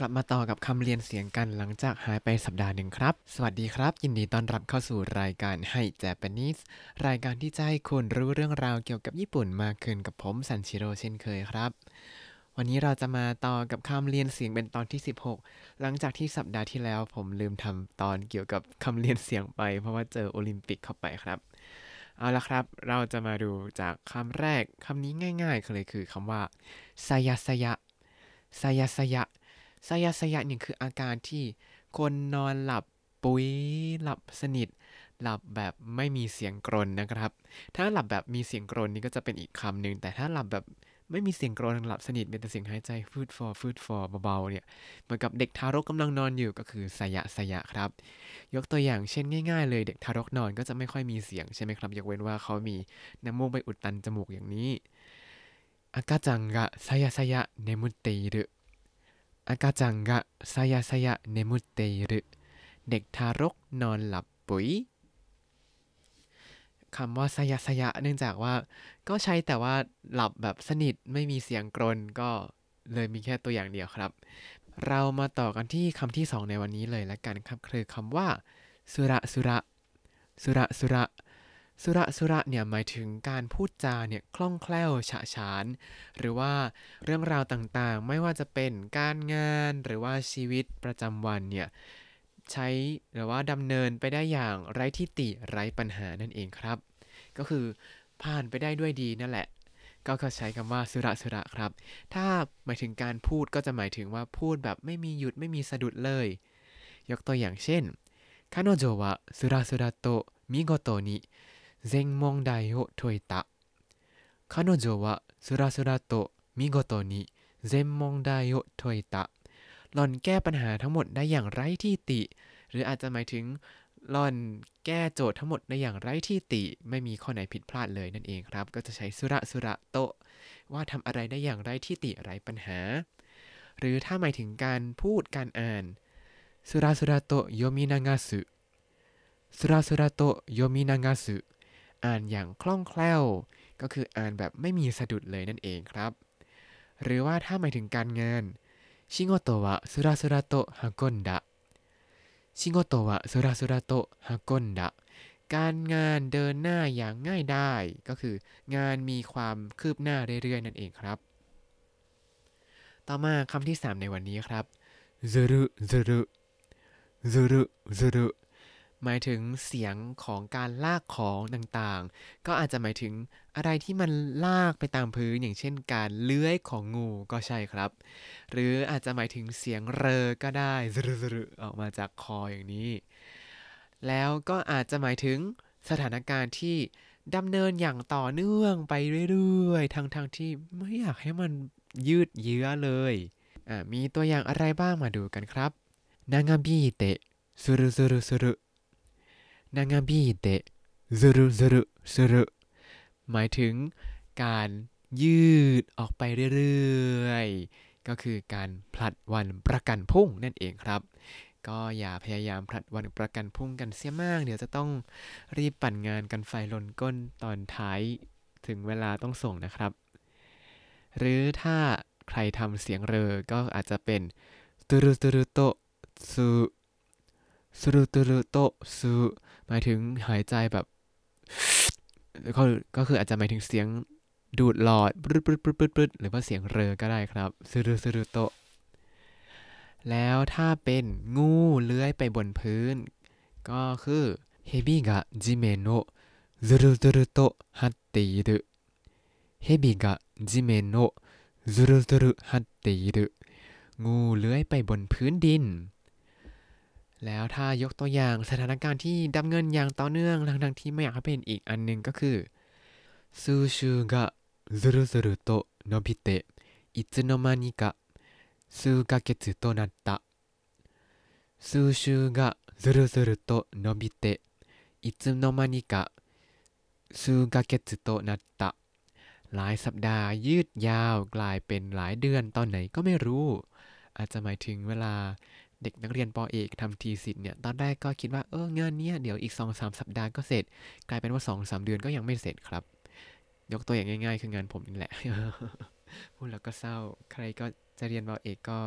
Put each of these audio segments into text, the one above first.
กลับมาต่อกับคำเรียนเสียงกันหลังจากหายไปสัปดาห์หนึ่งครับ สวัสดีครับ ยินดีต้อนรับเข้าสู่รายการให้ Japanese รายการที่จะให้คุณรู้เรื่องราวเกี่ยวกับญี่ปุ่นมากขึ้นกับผมซันชิโร่เช่นเคยครับ วันนี้เราจะมาต่อกับคำเรียนเสียงเป็นตอนที่ 16 หลังจากที่สัปดาห์ที่แล้วผมลืมทำตอนเกี่ยวกับคำเรียนเสียงไป เพราะว่าเจอโอลิมปิกเข้าไปครับเอาละครับ เราจะมาดูจากคำแรกคำนี้ง่ายๆเลยคือคำว่าไซยะไซยะไซยะไซยะ ไซยะไซยะนี่คืออาการที่คนนอนหลับปุ้ยหลับสนิท หลับแบบไม่มีเสียงกรนนะครับ ถ้าหลับแบบมีเสียงกรนนี่ก็จะเป็นอีกคำหนึ่งแต่ถ้าหลับแบบไม่มีเสียงกรนหลับสนิทเป็นแต่เสียงหายใจฟืดฟอฟืดฟอเบาๆเนี่ยเหมือนกับเด็กทารกกำลังนอนอยู่ก็คือไซยะไซยะครับ ยกตัวอย่างเช่นง่าย ๆ เลยเด็กทารกนอนก็จะไม่ค่อยมีเสียงใช่ไหมครับยกเว้นว่าเขามีน้ำมูกไปอุดตันจมูกอย่างนี้อากาจังกะไซยะไซยะเนมุเตอิรุอากาจังกะไซยะไซยะเนมุเตรุเด็กทารกนอนหลับปุ๋ยคำว่าไซยะไซยะเนื่องจากว่าก็ใช้แต่ว่าหลับแบบสนิทไม่มีเสียงกรนก็เลยมีแค่ตัวอย่างเดียวครับ เรามาต่อกันที่คำที่สองในวันนี้เลยละกันครับคือคำว่า สุระสุระ สุระสุระ สุระสุระเนี่ยหมายถึงการพูดจาเนี่ยคล่องแคล่วฉะฉาน หรือว่าเรื่องราวต่างๆ ไม่ว่าจะเป็นการงานหรือว่าชีวิตประจำวันเนี่ยใช้หรือว่าดำเนินไปได้อย่างไร้ที่ติไร้ปัญหานั่นเองครับ ก็คือผ่านไปได้ด้วยดีนั่นแหละ ก็เขาใช้คำว่าสุระสุระครับ ถ้าหมายถึงการพูดก็จะหมายถึงว่าพูดแบบไม่มีหยุดไม่มีสะดุดเลย ยกตัวอย่างเช่น彼女はスラスラと見事に 全問題を解いた彼女はスラスラと見事に全問題を解いたหล่อนแก้ปัญหาทั้งหมดได้อย่างไร้ที่ติ หรืออาจจะหมายถึงหล่อนแก้โจทย์ทั้งหมดได้อย่างไร้ที่ติ ไม่มีข้อไหนผิดพลาดเลยนั่นเองครับ ก็จะใช้สุระสุระโตะว่าทำอะไรได้อย่างไร้ที่ติไร้ปัญหา หรือถ้าหมายถึงการพูดการอ่าน สุราสุราโตโยมินางาสุสุราสุราโตโยมินางาสุ อ่านอย่างคล่องแคล่ว ก็คืออ่านแบบไม่มีสะดุดเลยนั่นเองครับ หรือว่าถ้าหมายถึงการงานชิโงโตวะสุราสุราโตฮากอนดะชิโงโตวะสุราสุราโตฮากอนดะการงานเดินหน้าอย่างง่ายได้ ก็คืองานมีความคืบหน้าเรื่อยๆ นั่นเองครับ ต่อมาคำที่ 3 ในวันนี้ครับซึรุซึรุซึรุซึรุ หมายถึงเสียงของการลากของต่างๆ ก็อาจจะหมายถึงอะไรที่มันลากไปตามพื้นอย่างเช่น การเลื้อยของงูก็ใช่ครับ หรืออาจจะหมายถึงเสียงเรอก็ได้ซึรุซึรุออกมาจากคออย่างนี้ แล้วก็อาจจะหมายถึงสถานการณ์ที่ดำเนินอย่างต่อเนื่องไปเรื่อยๆ ทั้งๆทที่ไม่อยากให้มันยืดเยื้อเลย มีตัวอย่างอะไรบ้างมาดูกันครับนางาบีเตะสุรุสุรุสุรุ นางาบีเตะสุรุสุรุสุรุหมายถึงการยืดออกไปเรื่อยๆ ก็คือการผลัดวันประกันพรุ่งนั่นเองครับ ก็อย่าพยายามผลัดวันประกันพรุ่งกันเสียมาก เดี๋ยวจะต้องรีบปั่นงานกันไฟลนก้นตอนท้ายถึงเวลาต้องส่งนะครับ หรือถ้าใครทำเสียงเรอ ก็อาจจะเป็นตุรุตุรุโตสุสุรุตุรุโตสุ หมายถึงหายใจแบบก็ก็คืออาจจะหมายถึงเสียงดูดหลอดปรึดปรึดปรึดปรึดปรึดหรือว่าเสียงเรอก็ได้ครับสุรุสุรุโตแล้วถ้าเป็นงูเลื้อยไปบนพื้น ก็คือ蛇が地面をするすると這っている 蛇が地面をするする這っている งูเลื้อยไปบนพื้นดิน แล้วถ้ายกตัวอย่างสถานการณ์ที่ดำเนินอย่างต่อเนื่องทั้งที่ไม่อยากให้เป็นอีกอันนึงก็คือ数週がするするとโนบิเตะอิซุโนมานิกะซูกะเกตุโตนัตซูชูกะซุรุซุรุโตโนบิเตะอิซุโนมานิกะซูหลายสัปดาห์ยืดยาวกลายเป็นหลายเดือนตอนไหนก็ไม่รู้ อาจจะหมายถึงเวลา เด็กนักเรียนปอเอกทำทีสิทธ์เนี่ยตอนแรกก็คิดว่าเอองานนี้เดี๋ยวอีก 2-3สสัปดาห์ก็เสร็จ กลายเป็นว่า 2-3 เดือนก็ยังไม่เสร็จครับ ยกตัวอย่างง่ายๆ คืองานผมนี่แหละพูดแล้วก็เศร้า ใครก็จะเรียนปอเอกก็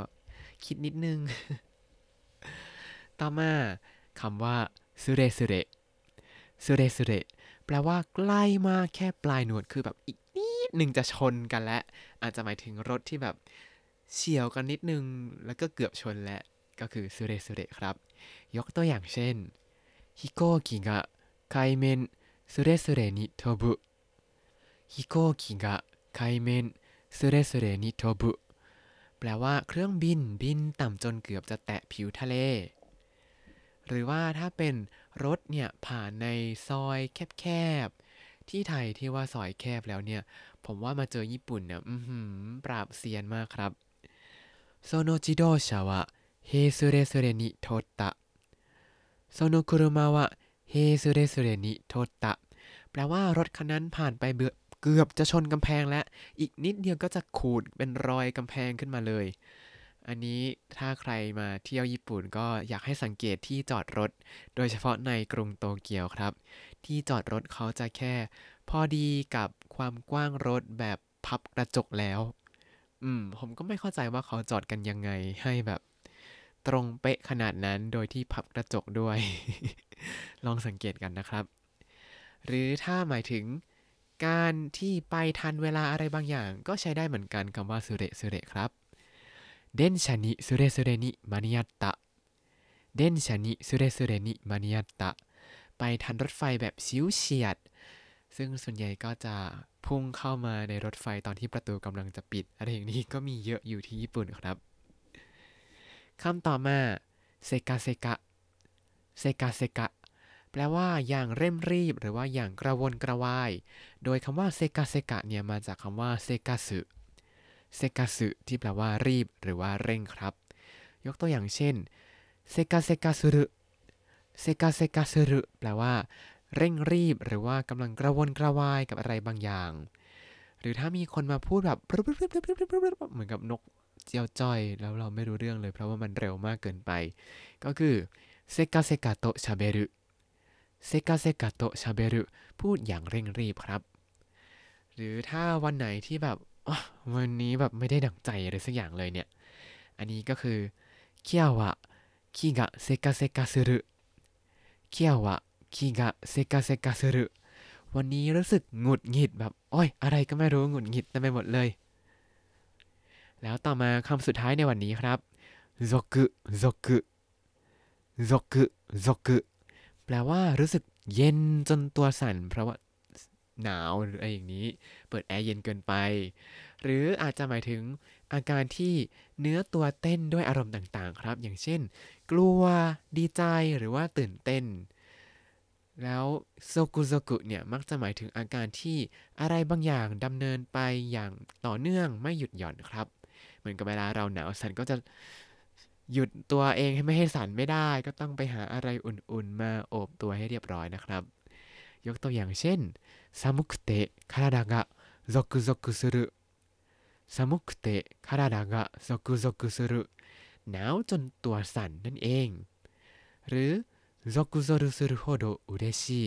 คิดนิดนึง ต่อมาคำว่าสุเรสุเรสุเรสุเรแปลว่าใกล้มากแค่ปลายหนวดคือแบบอีกนิดหนึ่งจะชนกันแล้วอาจจะหมายถึงรถที่แบบเฉียวกันนิดนึง แล้วก็เกือบชนแล้ว ก็คือสุเรสุเรครับ ยกตัวอย่างเช่น飛行機が海面すれすれに飛ぶ 飛行機が海面すれすれに飛ぶแปลว่าเครื่องบินบินต่ำจนเกือบจะแตะผิวทะเล หรือว่าถ้าเป็นรถเนี่ยผ่านในซอยแคบๆ ที่ไทยที่ว่าซอยแคบแล้วเนี่ย ผมว่ามาเจอญี่ปุ่นเนี่ยอือหือปราบเซียนมากครับโซโนจิโดชาวะ เฮซุเรซุเรนิโทตะโซโนคุรุมาวะเฮซุเรซุเรนิโทตะแปลว่ารถคันนั้นผ่านไปเบือเกือบจะชนกำแพงแล้ว อีกนิดเดียวก็จะขูดเป็นรอยกำแพงขึ้นมาเลย อันนี้ถ้าใครมาเที่ยวญี่ปุ่นก็อยากให้สังเกตที่จอดรถ โดยเฉพาะในกรุงโตเกียวครับ ที่จอดรถเขาจะแค่ พอดีกับความกว้างรถแบบพับกระจกแล้ว อืม ผมก็ไม่เข้าใจว่าเขาจอดกันยังไงให้แบบ ตรงเป๊ะขนาดนั้นโดยที่พับกระจกด้วย ลองสังเกตกันนะครับ หรือถ้าหมายถึงการที่ไปทันเวลาอะไรบางอย่าง ก็ใช้ได้เหมือนกันคำว่าสุเรสุเรครับเดนชานิสุเรสุเรนิมานิยัตตะเดนชานิสุเรสุเรนิมานิยัตตะไปทันรถไฟแบบชิวเฉียด ซึ่งส่วนใหญ่ก็จะพุ่งเข้ามาในรถไฟตอนที่ประตูกำลังจะปิด อะไรอย่างนี้ก็มีเยอะอยู่ที่ญี่ปุ่นครับ คำต่อมาせかせか せかせかแปลว่าอย่างเร่งรีบหรือว่าอย่างกระวนกระวาย โดยคำว่าせかせかเนี่ยมาจากคำว่าせかす せかすที่แปลว่ารีบหรือว่าเร่งครับ ยกตัวอย่างเช่นせかせかするせかせかするแปลว่า เร่งรีบหรือว่ากำลังกระวนกระวายกับอะไรบางอย่าง หรือถ้ามีคนมาพูดแบบเหมือนกับนก เจื้อยแจ้ว แล้วเราไม่รู้เรื่องเลย เพราะว่ามันเร็วมากเกินไป ก็คือせかせかと喋る せかせかと喋るพูดอย่างเร่งรีบครับ หรือถ้าวันไหนที่แบบวันนี้แบบไม่ได้ดังใจอะไรสักอย่างเลยเนี่ย อันนี้ก็คือ今日は気がせかせかする 今日は気がせかせかするวันนี้รู้สึกหงุดหงิดแบบ โอ้ย อะไรก็ไม่รู้หงุดหงิดเต็มไปหมดเลย แล้วต่อมาคำสุดท้ายในวันนี้ครับぞくぞく ぞくぞくแปลว่ารู้สึกเย็นจนตัวสั่น เพราะว่าหนาวหรืออะไรอย่างนี้ เปิดแอร์เย็นเกินไป หรืออาจจะหมายถึงอาการที่เนื้อตัวเต้นด้วยอารมณ์ต่างๆ ครับ อย่างเช่น กลัวดีใจหรือว่าตื่นเต้น แล้วโซกุโซกุเนี่ย มักจะหมายถึงอาการที่อะไรบางอย่างดำเนินไปอย่างต่อเนื่องไม่หยุดหย่อนครับ เหมือนกับเวลาเราหนาวสันก็จะหยุดตัวเองให้ไม่ให้สันไม่ได้ ก็ต้องไปหาอะไรอุ่นๆ มาโอบตัวให้เรียบร้อยนะครับ ยกตัวอย่างเช่นซามุกเตะคาราดากะซกุซกุสรุซามุกเตะคาราดากะซกุซกุสรุหนาวจนตัวสั่นนั่นเอง หรือซกุซรุสรุโฮโดอุเรชิ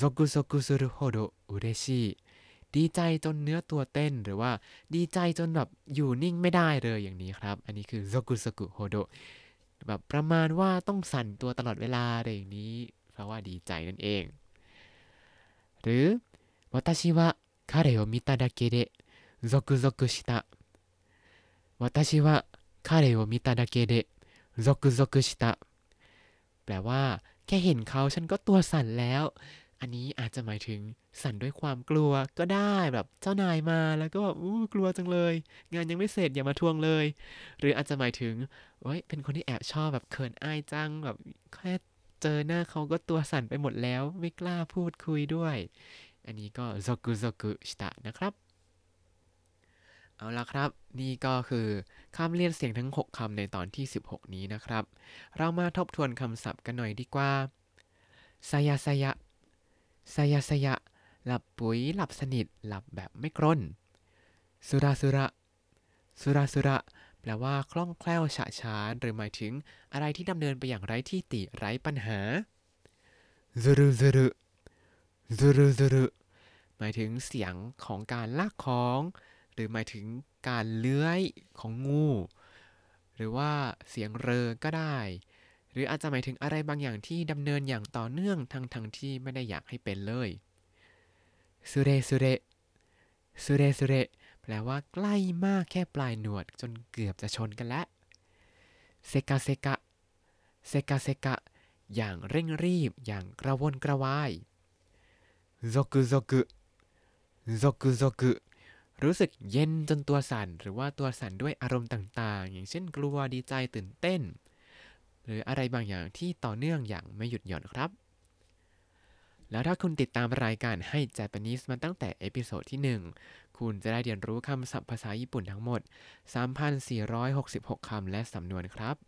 ซกุซกุสรุโฮโดอุเรชิ ใจจนเนื้อตัวเต้นหรือว่าดีใจจนแบบอยู่นิ่งไม่ได้เลยอย่างนี้ครับ อันนี้คือโซกุสกุโฮโดแบบประมาณว่าต้องสั่นตัวตลอดเวลาอะไรอย่างนี้ เพราะว่าดีใจนั่นเอง หรือ私は彼を見ただけでゾクゾクした私は彼を見ただけでゾクゾクしたแปลว่า แค่เห็นเขาฉันก็ตัวสั่นแล้ว อันนี้อาจจะหมายถึงสั่นด้วยความกลัวก็ได้แบบเจ้านายมาแล้วก็แบบอู้กลัวจังเลย งานยังไม่เสร็จอย่ามาทวงเลย หรืออาจจะหมายถึงเอ้ยเป็นคนที่แอบชอบแบบเขินอายจังแบบแค่เจอหน้าเขาก็ตัวสั่นไปหมดแล้ว ไม่กล้าพูดคุยด้วย อันนี้ก็ซกุซกุชิตะนะครับ เอาละครับ นี่ก็คือคำเรียนเสียงทั้ง 6คำในตอนที่ 16 นี้นะครับ เรามาทบทวนคำศัพท์กันหน่อยดีกว่าสยะสยะ สยะสยะ หลับปุ๋ยหลับสนิท หลับแบบไม่กรนสุราสุระ สุราสุระ แปลว่าคล่องแคล่วฉะฉานหรือหมายถึงอะไรที่ดำเนินไปอย่างไร้ที่ติไร้ปัญหาซุรุซุรุซุรุซุรุหมายถึงเสียงของการลากของ หรือหมายถึงการเลื้อยของงู หรือว่าเสียงเรอก็ได้ หรืออาจจะหมายถึงอะไรบางอย่างที่ดำเนินอย่างต่อเนื่องทั้งทั้งๆที่ไม่ได้อยากให้เป็นเลยสุเรสุเรสุเรสุเรแปลว่าใกล้มากแค่ปลายหนวดจนเกือบจะชนกันแล้วเซกะเซกะเซกะเซกะอย่างเร่งรีบอย่างกระวนกระวายซกุซกุซกุซกุรู้สึกเย็นจนตัวสั่นหรือว่าตัวสั่นด้วยอารมณ์ต่างๆ อย่างเช่นกลัวดีใจตื่นเต้น หรืออะไรบางอย่างที่ต่อเนื่องอย่างไม่หยุดหย่อนครับ แล้วถ้าคุณติดตามรายการให้ Japanese มาตั้งแต่ episode ที่ 1 คุณจะได้เรียนรู้คำศัพท์ภาษาญี่ปุ่นทั้งหมด 3,466 คำและสำนวนครับ